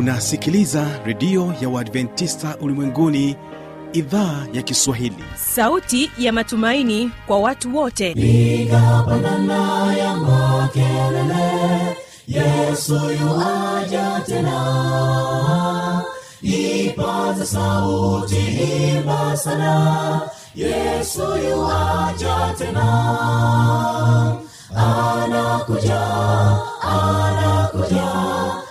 unasikiliza redio ya uadventista ulimwenguni idhaa ya kiswahili. Sauti ya matumaini kwa watu wote. Piga pandana ya makelele yesu yuaja tena. Ipaza sauti himba sana yesu yuaja tena. Anakuja anakuja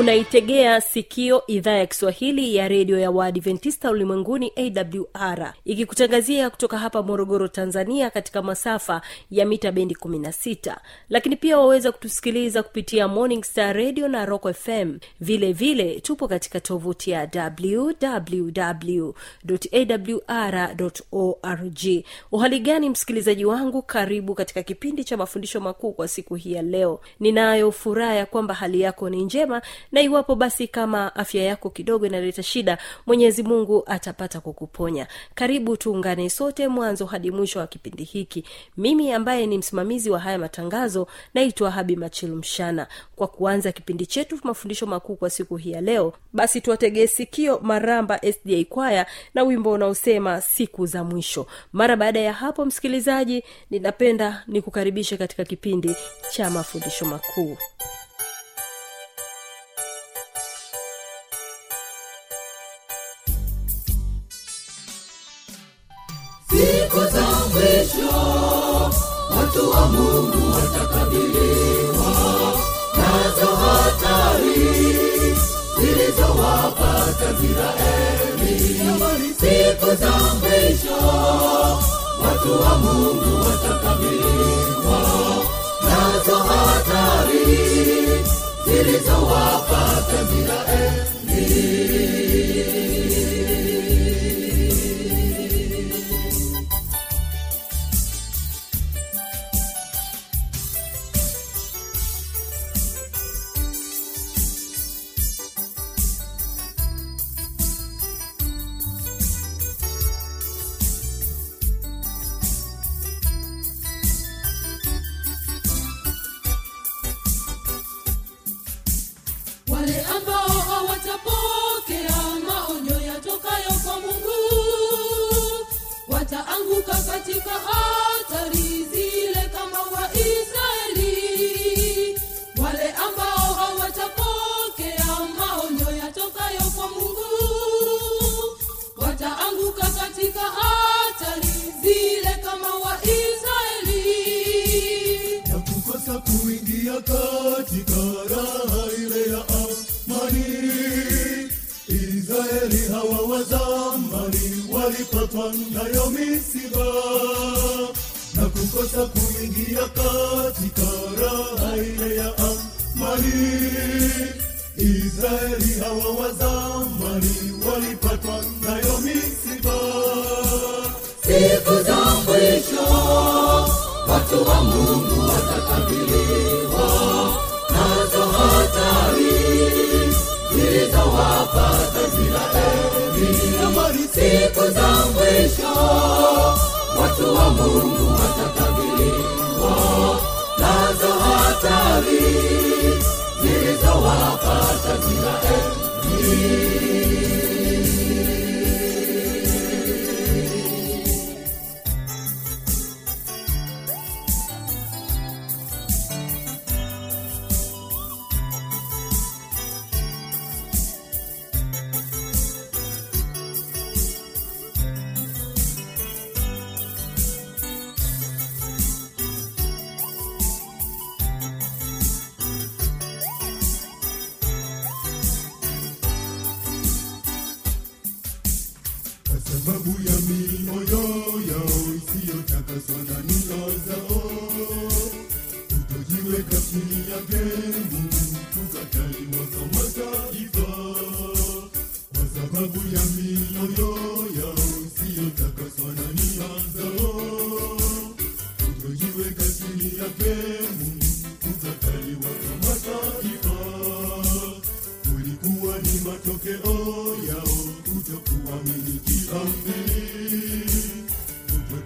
unaitegea sikio idhaa ya kiswahili ya redio ya waadventista ulimwenguni awr ikikutangazia kutoka hapa morogoro tanzania katika masafa ya mita bendi 16 lakini pia waweza kutusikiliza kupitia morning star radio na rock fm vile vile tupo katika tovuti ya www awr org. Uhali gani msikilizaji wangu karibu katika kipindi cha mafundisho makuu kwa siku hii ya leo. Ninayo furaha ya kwamba hali yako ni njema na iwapo basi kama afya yako kidogo inaleta shida mwenyezi mungu atapata kukuponya. Karibu tuungane sote mwanzo hadi mwisho wa kipindi hiki. Mimi ambaye ni msimamizi wa haya matangazo naitwa habi machilu mshana kwa kuanza kipindi chetu mafundisho makuu kwa siku hii ya leo basi tuwategee sikio maramba sda kwaya na wimbo unaosema siku za mwisho. Mara baada ya hapo msikilizaji ninapenda nikukaribishe katika kipindi cha mafundisho makuu siku za mwisho watu wa mungu watakabiliwa. Nazo hatari zilizowapata israeli siku za mwisho watu wa mungu watakabiliwa. Nazo hatari zilizowapata ziraeli Israeli hawa wa zamani walipatwa nayo misiba na kukosa kuingia katika raha ile ya amani. Israeli hawa wa zamani walipatwa nayo misiba siku za mwisho watu wa mungu watakabiliwa zilizowapata ziraeli siku za mwisho. Watu wa mungu watakabiliwa nazo hatari zilizowapata ziraeli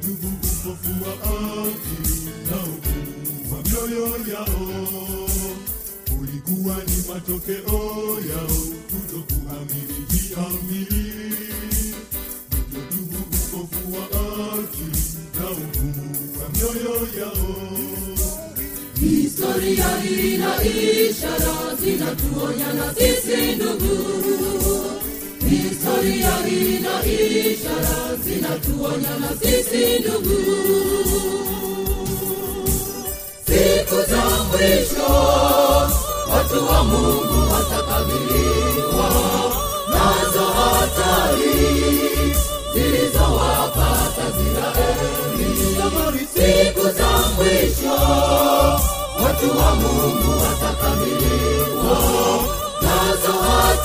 kutotubu upofu wa akili na ugumu wa mioyo yao. ulikuwa ni matokeo yao kutokuamini viamili ndio ndugu upofu wa akili na ugumu wa mioyo yao. Historia ina ishara zinatuonya na sisi ndugu. Historia ina ishara zinatuonya na sisi ndugu. Siku za mwisho watu wa Mungu watakabiliwa nazo hatari zilizowapata. Siku za mwisho watu wa Mungu watakabiliwa nazo hatari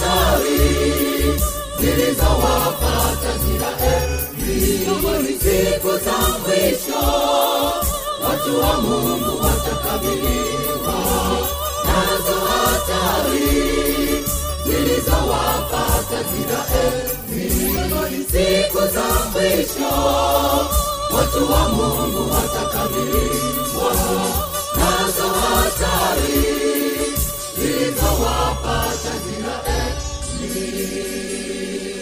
Siku za mwisho watu wa Mungu watakabiliwa nazo hatari zilizowapata Israeli. Siku za mwisho watu wa Mungu watakabiliwa nazo hatari zilizowapata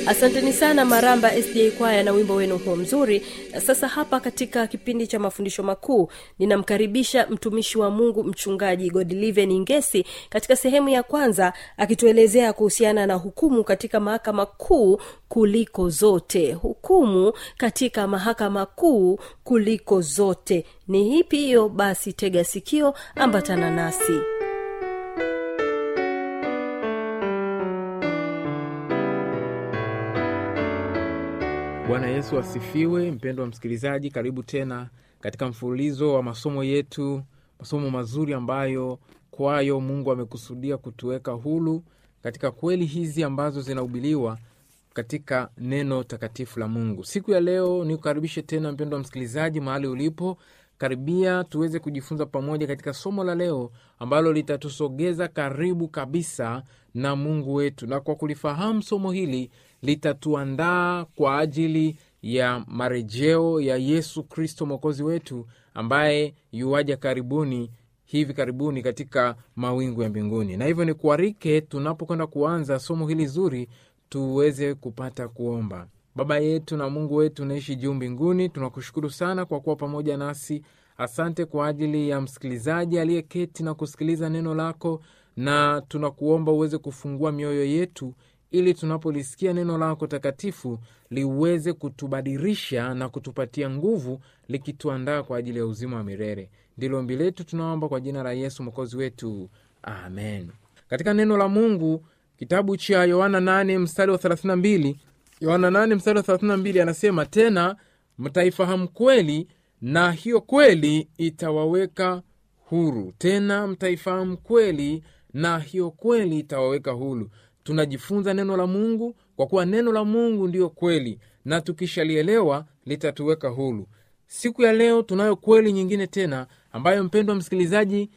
asanteni sana maramba sda kwaya na wimbo wenu huo mzuri. Na sasa hapa katika kipindi cha mafundisho makuu ninamkaribisha mtumishi wa mungu mchungaji godliven Ngesi katika sehemu ya kwanza akituelezea kuhusiana na hukumu katika mahakama kuu kuliko zote. Hukumu katika mahakama kuu kuliko zote. Ni hipi hiyo? Basi tega sikio ambatana nasi bwana yesu asifiwe. Mpendwa msikilizaji karibu tena katika mfululizo wa masomo yetu masomo mazuri ambayo kwayo mungu amekusudia kutuweka hulu katika kweli hizi ambazo zinahubiriwa katika neno takatifu la mungu. Siku ya leo nikukaribishe tena mpendwa msikilizaji mahali ulipo. Karibia tuweze kujifunza pamoja katika somo la leo ambalo litatusogeza karibu kabisa na mungu wetu. Na kwa kulifahamu somo hili litatuandaa kwa ajili ya marejeo ya yesu kristo mwokozi wetu ambaye yuwaja karibuni hivi karibuni katika mawingu ya mbinguni. Na hivyo ni kuarike tunapokwenda kuanza somo hili zuri tuweze kupata kuomba. Baba yetu na mungu wetu unaishi juu mbinguni tunakushukuru sana kwa kuwa pamoja nasi. Asante kwa ajili ya msikilizaji aliyeketi na kusikiliza neno lako na tunakuomba uweze kufungua mioyo yetu ili tunapolisikia neno lako takatifu liweze kutubadirisha na kutupatia nguvu likituandaa kwa ajili ya uzima wa milele. Ndilo ombi letu tunaomba kwa jina la yesu mwokozi wetu. Amen. Katika neno la mungu kitabu cha yohana 8 mstari wa 32 yohana 8 mstari wa 32 anasema tena mtaifahamu kweli na hiyo kweli itawaweka huru. Tena mtaifahamu kweli na hiyo kweli itawaweka huru tunajifunza neno la mungu kwa kuwa neno la mungu ndiyo kweli na tukishalielewa litatuweka huru. Siku ya leo tunayo kweli nyingine tena ambayo mpendwa msikilizaji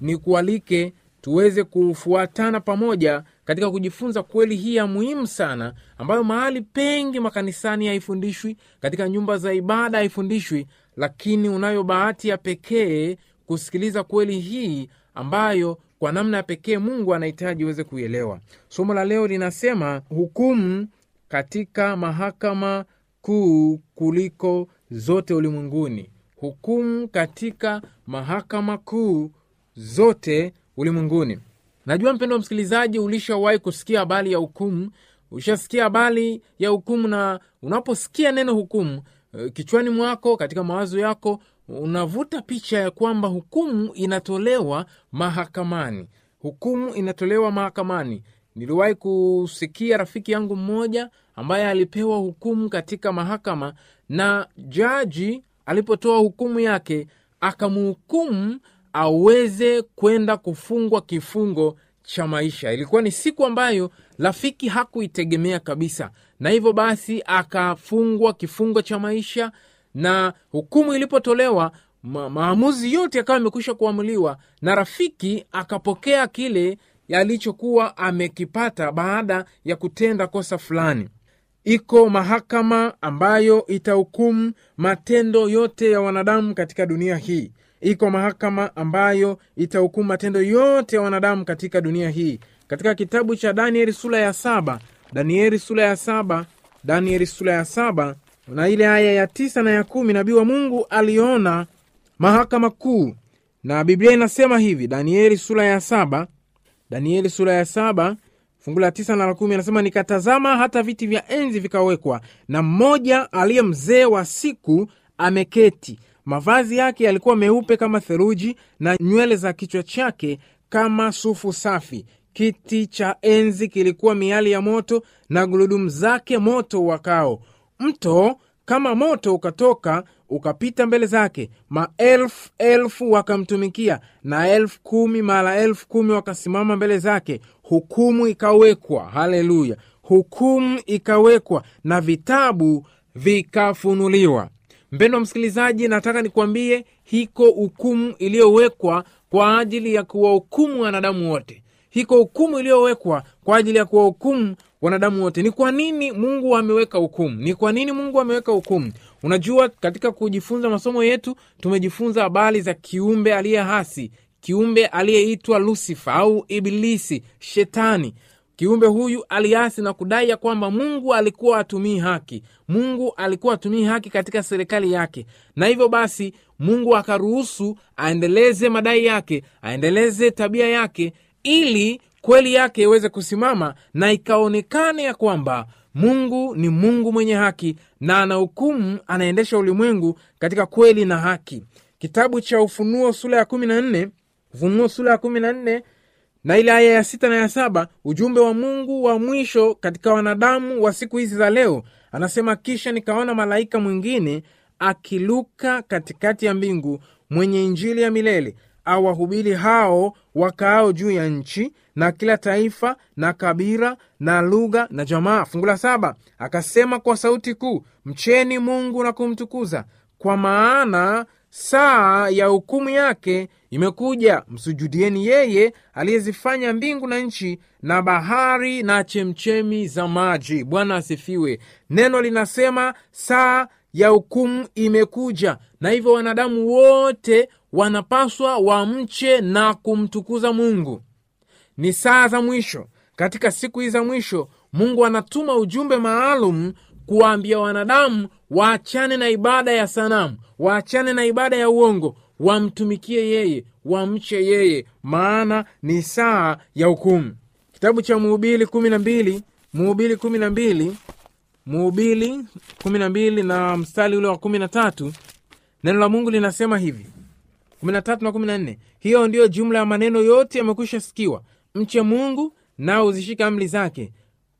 ni kualike tuweze kufuatana pamoja katika kujifunza kweli hii ya muhimu sana ambayo mahali pengi makanisani haifundishwi katika nyumba za ibada haifundishwi lakini unayo bahati ya pekee kusikiliza kweli hii ambayo kwa namna pekee mungu anahitaji uweze kuielewa. Somo la leo linasema hukumu katika mahakama kuu kuliko zote ulimwenguni. Hukumu katika mahakama kuu zote ulimwenguni. Najua mpendo wa msikilizaji ulishawahi kusikia habari ya hukumu? Ushasikia habari ya hukumu na unaposikia neno hukumu eh, kichwani mwako katika mawazo yako unavuta picha ya kwamba hukumu inatolewa mahakamani. Hukumu inatolewa mahakamani. Niliwahi kusikia rafiki yangu mmoja ambaye alipewa hukumu katika mahakama na jaji alipotoa hukumu yake akamhukumu aweze kwenda kufungwa kifungo cha maisha. Ilikuwa ni siku ambayo rafiki hakuitegemea kabisa. Na hivyo basi akafungwa kifungo cha maisha na hukumu ilipotolewa ma, maamuzi yote yakawa amekwisha kuamuliwa na rafiki akapokea kile alichokuwa amekipata baada ya kutenda kosa fulani. Iko mahakama ambayo itahukumu matendo yote ya wanadamu katika dunia hii. Iko mahakama ambayo itahukumu matendo yote ya wanadamu katika dunia hii. Katika kitabu cha danieli sura ya saba danieli sura ya saba danieli sura ya saba na ile aya ya tisa na ya kumi nabii wa mungu aliona mahakama kuu. Na biblia inasema hivi danieli sura ya saba. Danieli sura ya saba fungu la tisa na la kumi anasema nikatazama hata viti vya enzi vikawekwa na mmoja aliye mzee wa siku ameketi. Mavazi yake yalikuwa meupe kama theluji na nywele za kichwa chake kama sufu safi. Kiti cha enzi kilikuwa miali ya moto na gurudumu zake moto wakao mto kama moto ukatoka ukapita mbele zake maelfu elfu wakamtumikia na elfu kumi mara elfu kumi wakasimama mbele zake hukumu ikawekwa haleluya hukumu ikawekwa na vitabu vikafunuliwa. Mpendo wa msikilizaji nataka nikwambie hiko hukumu iliyowekwa kwa ajili ya kuwahukumu wanadamu wote. Hiko hukumu iliyowekwa kwa ajili ya kuwahukumu wanadamu wote. Ni kwa nini mungu ameweka hukumu? Ni kwa nini mungu ameweka hukumu? Unajua katika kujifunza masomo yetu tumejifunza habari za kiumbe aliye hasi kiumbe aliyeitwa lusifa au ibilisi shetani. Kiumbe huyu aliasi na kudai ya kwamba mungu alikuwa atumii haki. Mungu alikuwa atumii haki katika serikali yake. Na hivyo basi mungu akaruhusu aendeleze madai yake aendeleze tabia yake ili kweli yake iweze kusimama na ikaonekane ya kwamba mungu ni mungu mwenye haki na anahukumu anaendesha ulimwengu katika kweli na haki. Kitabu cha ufunuo sura ya kumi na nne ufunuo sura ya kumi na nne na ile aya ya sita na ya saba ujumbe wa mungu wa mwisho katika wanadamu wa siku hizi za leo anasema kisha nikaona malaika mwingine akiluka katikati ya mbingu mwenye injili ya milele awahubiri hao wakaao juu ya nchi na kila taifa na kabila na lugha na jamaa. Fungu la saba akasema kwa sauti kuu mcheni mungu na kumtukuza kwa maana saa ya hukumu yake imekuja. Msujudieni yeye aliyezifanya mbingu na nchi na bahari na chemchemi za maji. Bwana asifiwe. Neno linasema saa ya hukumu imekuja na hivyo wanadamu wote wanapaswa wamche na kumtukuza mungu ni saa za mwisho. Katika siku hii za mwisho mungu anatuma ujumbe maalum kuwaambia wanadamu waachane na ibada ya sanamu waachane na ibada ya uongo wamtumikie yeye wamche yeye maana ni saa ya hukumu. Kitabu cha muhubili kumi na mbili muhubili kumi na mbili muhubili kumi na mbili na mstari ule wa kumi na tatu neno la mungu linasema hivi. kumi na tatu na kumi na nne. Hiyo ndiyo jumla ya maneno yote yamekwisha sikiwa mche mungu nao uzishika amri zake.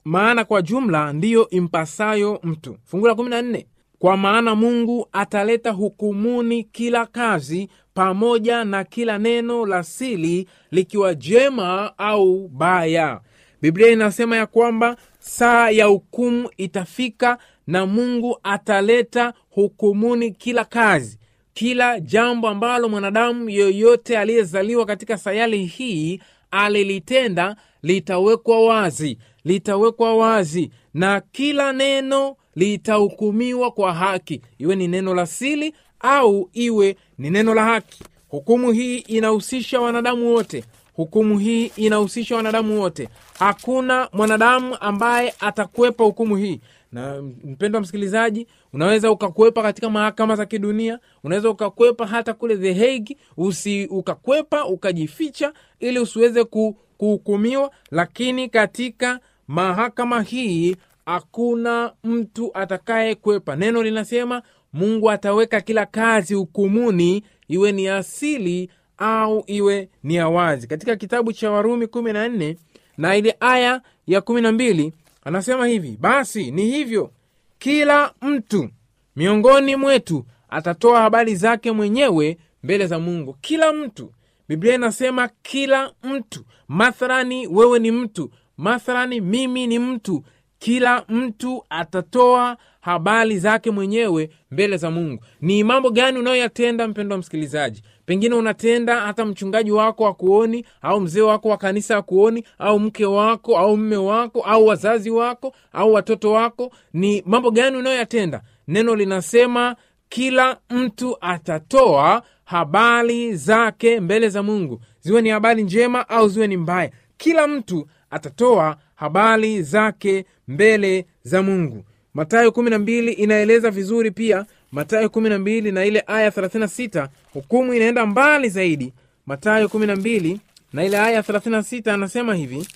Maana kwa jumla ndiyo impasayo mtu. Fungu la kumi na nne. Kwa maana mungu ataleta hukumuni kila kazi pamoja na kila neno la sili likiwa jema au baya. Biblia inasema ya kwamba saa ya hukumu itafika na mungu ataleta hukumuni kila kazi. Kila jambo ambalo mwanadamu yoyote aliyezaliwa katika sayari hii alilitenda litawekwa wazi litawekwa wazi na kila neno litahukumiwa kwa haki. Iwe ni neno la sili au iwe ni neno la haki. Hukumu hii inahusisha wanadamu wote. Hukumu hii inahusisha wanadamu wote. Hakuna mwanadamu ambaye atakwepa hukumu hii na mpendo wa msikilizaji unaweza ukakwepa katika mahakama za kidunia unaweza ukakwepa hata kule the Hague usi ukakwepa ukajificha ili usiweze kuhukumiwa lakini katika mahakama hii hakuna mtu atakaye kwepa neno linasema mungu ataweka kila kazi hukumuni iwe ni asili au iwe ni ya wazi katika kitabu cha warumi kumi na nne na ile aya ya kumi na mbili anasema hivi basi ni hivyo kila mtu miongoni mwetu atatoa habari zake mwenyewe mbele za mungu. Kila mtu biblia inasema kila mtu. Mathalani wewe ni mtu mathalani mimi ni mtu kila mtu atatoa habari zake mwenyewe mbele za mungu. Ni mambo gani unayoyatenda mpendo wa msikilizaji pengine unatenda hata mchungaji wako akuoni au mzee wako wa kanisa akuoni au mke wako au mme wako au wazazi wako au watoto wako. Ni mambo gani unayoyatenda? Neno linasema kila mtu atatoa habari zake mbele za mungu. Ziwe ni habari njema au ziwe ni mbaya kila mtu atatoa habari zake mbele za mungu. Matayo 12 inaeleza vizuri pia matayo 12 na ile aya 36 hukumu inaenda mbali zaidi. Matayo 12 na ile aya 36 anasema hivi.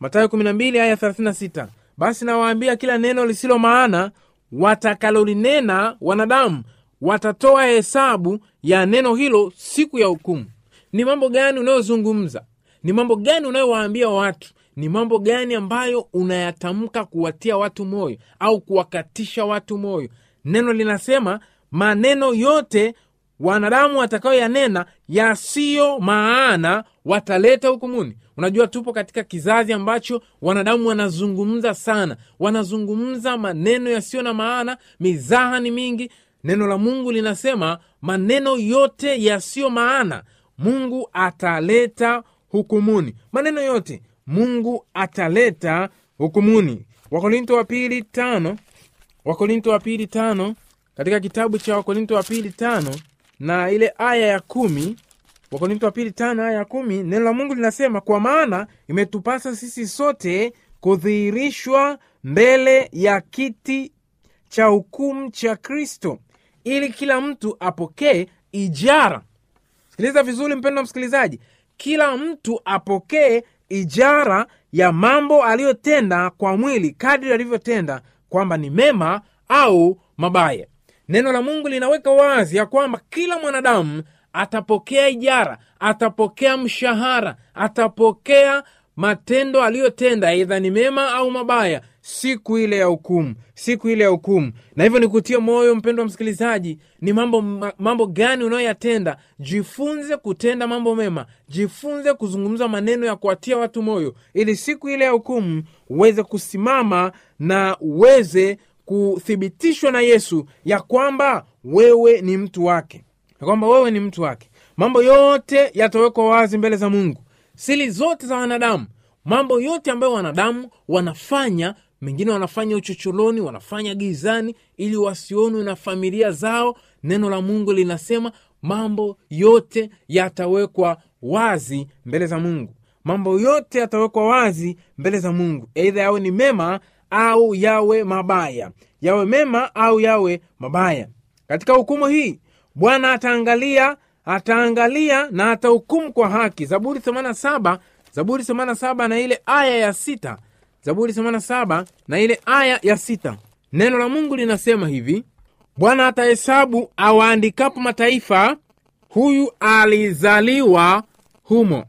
Matayo 12 aya 36 basi nawaambia kila neno lisilo maana watakalolinena wanadamu watatoa hesabu ya neno hilo siku ya hukumu. Ni mambo gani unayozungumza? Ni mambo gani unayowaambia watu? Ni mambo gani ambayo unayatamka kuwatia watu moyo au kuwakatisha watu moyo neno linasema maneno yote wanadamu watakayoyanena yasiyo maana wataleta hukumuni. Unajua tupo katika kizazi ambacho wanadamu wanazungumza sana. Wanazungumza maneno yasiyo na maana mizaha ni mingi. Neno la mungu linasema maneno yote yasiyo maana mungu ataleta hukumuni. Maneno yote mungu ataleta hukumuni. Wakorinto wa pili tano wakorinto wa pili tano katika kitabu cha wakorinto wa pili tano na ile aya ya kumi wakorinto wa pili tano aya ya kumi neno la mungu linasema kwa maana imetupasa sisi sote kudhihirishwa mbele ya kiti cha hukumu cha kristo ili kila mtu apokee ijara. Sikiliza vizuri mpendo msikilizaji. Kila mtu apokee ijara ya mambo aliyotenda kwa mwili kadri alivyotenda kwamba ni mema au mabaya. Neno la mungu linaweka wazi ya kwamba kila mwanadamu atapokea ijara atapokea mshahara atapokea matendo aliyotenda aidha ni mema au mabaya siku ile ya hukumu siku ile ya hukumu. Na hivyo nikutia moyo mpendo wa msikilizaji ni mambo mambo gani unayoyatenda? Jifunze kutenda mambo mema jifunze kuzungumza maneno ya kuwatia watu moyo ili siku ile ya hukumu uweze kusimama na uweze kuthibitishwa na yesu ya kwamba wewe ni mtu wake. Ya kwamba wewe ni mtu wake. Mambo yote yatawekwa wazi mbele za mungu sili zote za wanadamu mambo yote ambayo wanadamu wanafanya mengine wanafanya uchocholoni wanafanya gizani ili wasionwe na familia zao neno la mungu linasema mambo yote yatawekwa wazi mbele za mungu. Mambo yote yatawekwa wazi mbele za mungu. Eidha yawe ni mema au yawe mabaya. Yawe mema au yawe mabaya. Katika hukumu hii bwana ataangalia ataangalia na atahukumu kwa haki. Zaburi 87 zaburi 87 na ile aya ya sita. Zaburi 87 na ile aya ya sita. Neno la mungu linasema hivi bwana atahesabu awaandikapo mataifa huyu alizaliwa humo.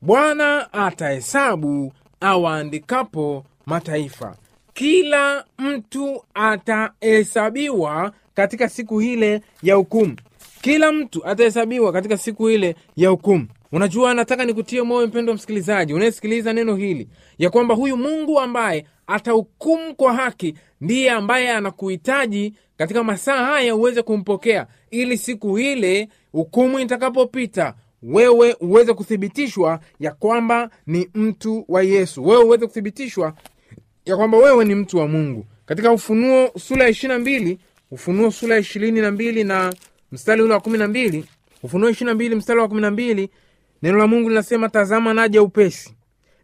Bwana atahesabu awaandikapo mataifa. Kila mtu atahesabiwa katika siku ile ya hukumu kila mtu atahesabiwa katika siku ile ya hukumu. Unajua nataka nikutie moyo mpendo wa msikilizaji unayesikiliza neno hili ya kwamba huyu mungu ambaye atahukumu kwa haki ndiye ambaye anakuhitaji katika masaa haya uweze kumpokea ili siku ile hukumu itakapopita wewe uweze kuthibitishwa ya kwamba ni mtu wa yesu. Wewe uweze kuthibitishwa ya kwamba wewe ni mtu wa mungu. Katika ufunuo sura ya ishirina mbili ufunuo sura ya ishirini na mbili na mstari ule wa kumi na mbili ufunuo ishirina mbili mstari wa kumi na mbili neno la mungu linasema tazama naja upesi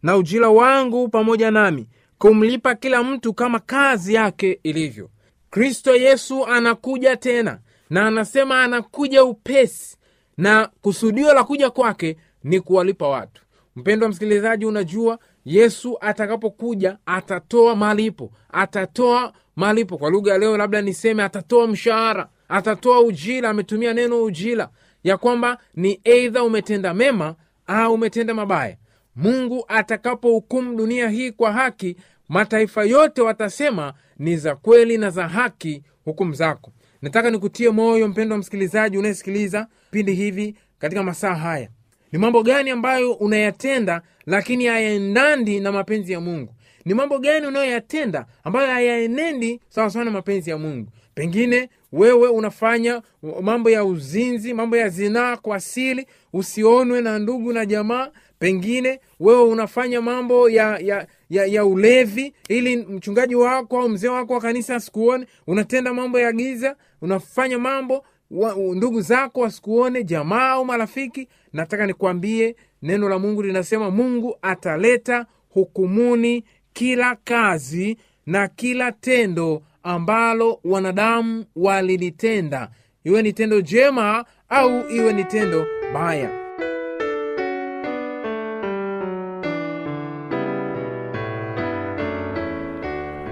na ujira wangu pamoja nami kumlipa kila mtu kama kazi yake ilivyo. Kristo yesu anakuja tena na anasema anakuja upesi na kusudio la kuja kwake ni kuwalipa watu. Mpendo wa msikilizaji unajua yesu atakapokuja atatoa malipo atatoa malipo. Kwa lugha ya leo labda niseme atatoa mshahara atatoa ujira ametumia neno ujira ya kwamba ni eidha umetenda mema au umetenda mabaya. Mungu atakapohukumu dunia hii kwa haki mataifa yote watasema ni za kweli na za haki hukumu zako. Nataka nikutie moyo mpendo wa msikilizaji unayesikiliza pindi hivi katika masaa haya. Ni mambo gani ambayo unayatenda lakini hayaendandi na mapenzi ya mungu? Ni mambo gani unayoyatenda ambayo hayaenendi sawasawa na mapenzi ya mungu pengine wewe unafanya mambo ya uzinzi mambo ya zinaa kwa asili usionwe na ndugu na jamaa. Pengine wewe unafanya mambo ya ya, ya, ya ulevi ili mchungaji wako au mzee wako wa kanisa asikuone. Unatenda mambo ya giza unafanya mambo wa, ndugu zako wasikuone jamaa au marafiki. Nataka nikwambie neno la mungu linasema mungu ataleta hukumuni kila kazi na kila tendo ambalo wanadamu walilitenda. Iwe ni tendo jema au iwe ni tendo baya.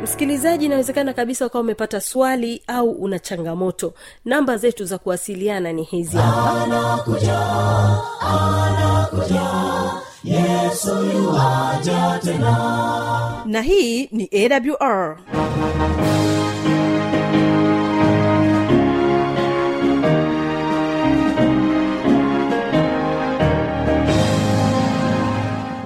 Msikilizaji inawezekana kabisa ukawa umepata swali au una changamoto. Namba zetu za kuwasiliana ni hizi hapa. Na hii ni awr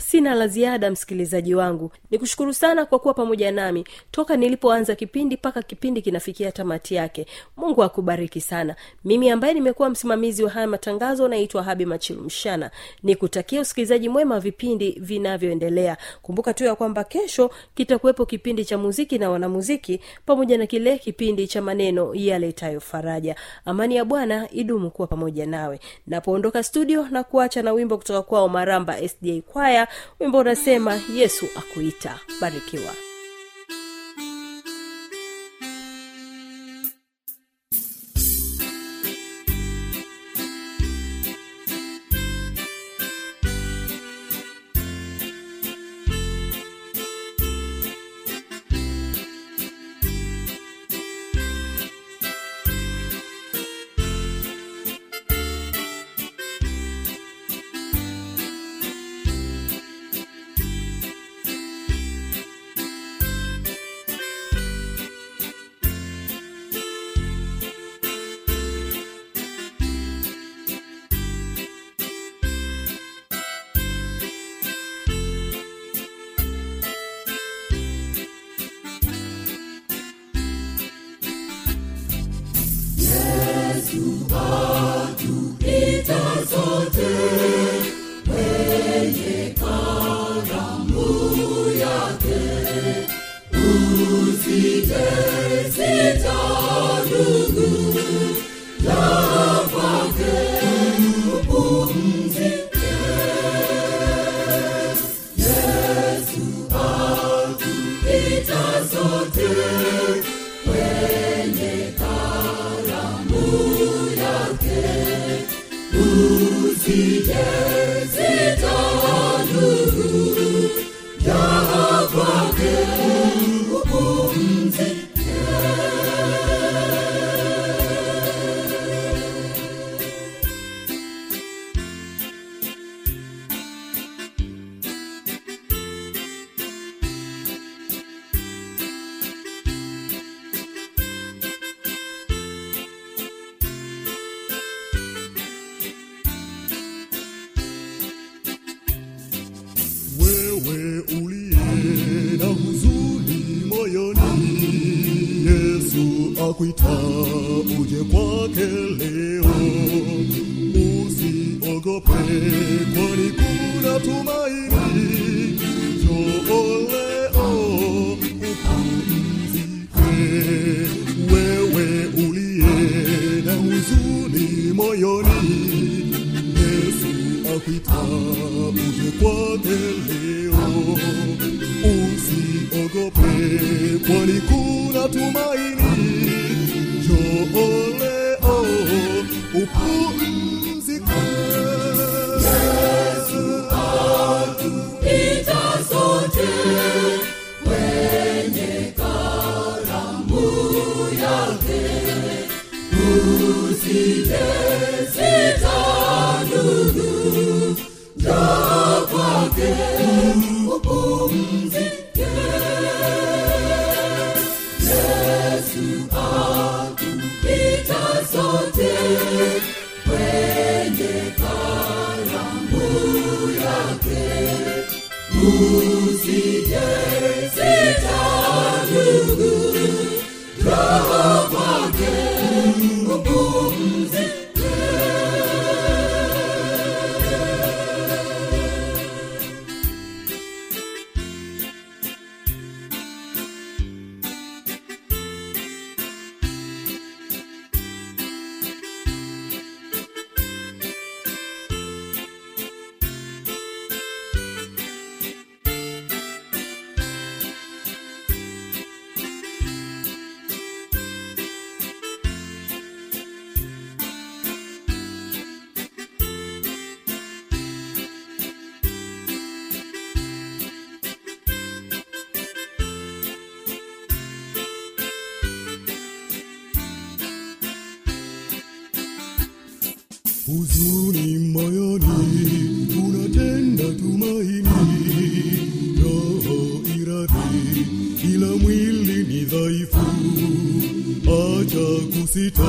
sina la ziada msikilizaji wangu. Nikushukuru sana kwa kuwa pamoja nami toka nilipoanza kipindi mpaka kipindi kinafikia tamati yake. Mungu akubariki sana. Mimi ambaye nimekuwa msimamizi wa haya matangazo naitwa habi machilu mshana. Ni kutakia usikilizaji mwema vipindi vinavyoendelea. Kumbuka tu ya kwamba kesho kitakuwepo kipindi cha muziki na wanamuziki pamoja na kile kipindi cha maneno yaletayo faraja. Amani ya bwana idumu kuwa pamoja nawe. Napoondoka studio na kuacha na wimbo kutoka kwao maramba sda kwaya wimbo unasema yesu akuita barikiwa yesu akwita uje kwake leo usiogope huzuni moyoni, unatenda tumaini, roho iradi, ila mwili ni dhaifu. Acha kusita,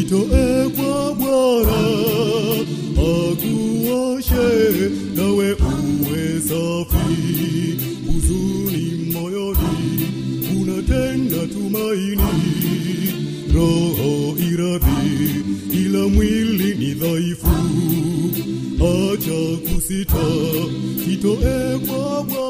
itoe kwa Bwana akuoshe, nawe uwe safi. Huzuni moyoni, unatenda tumaini to egg,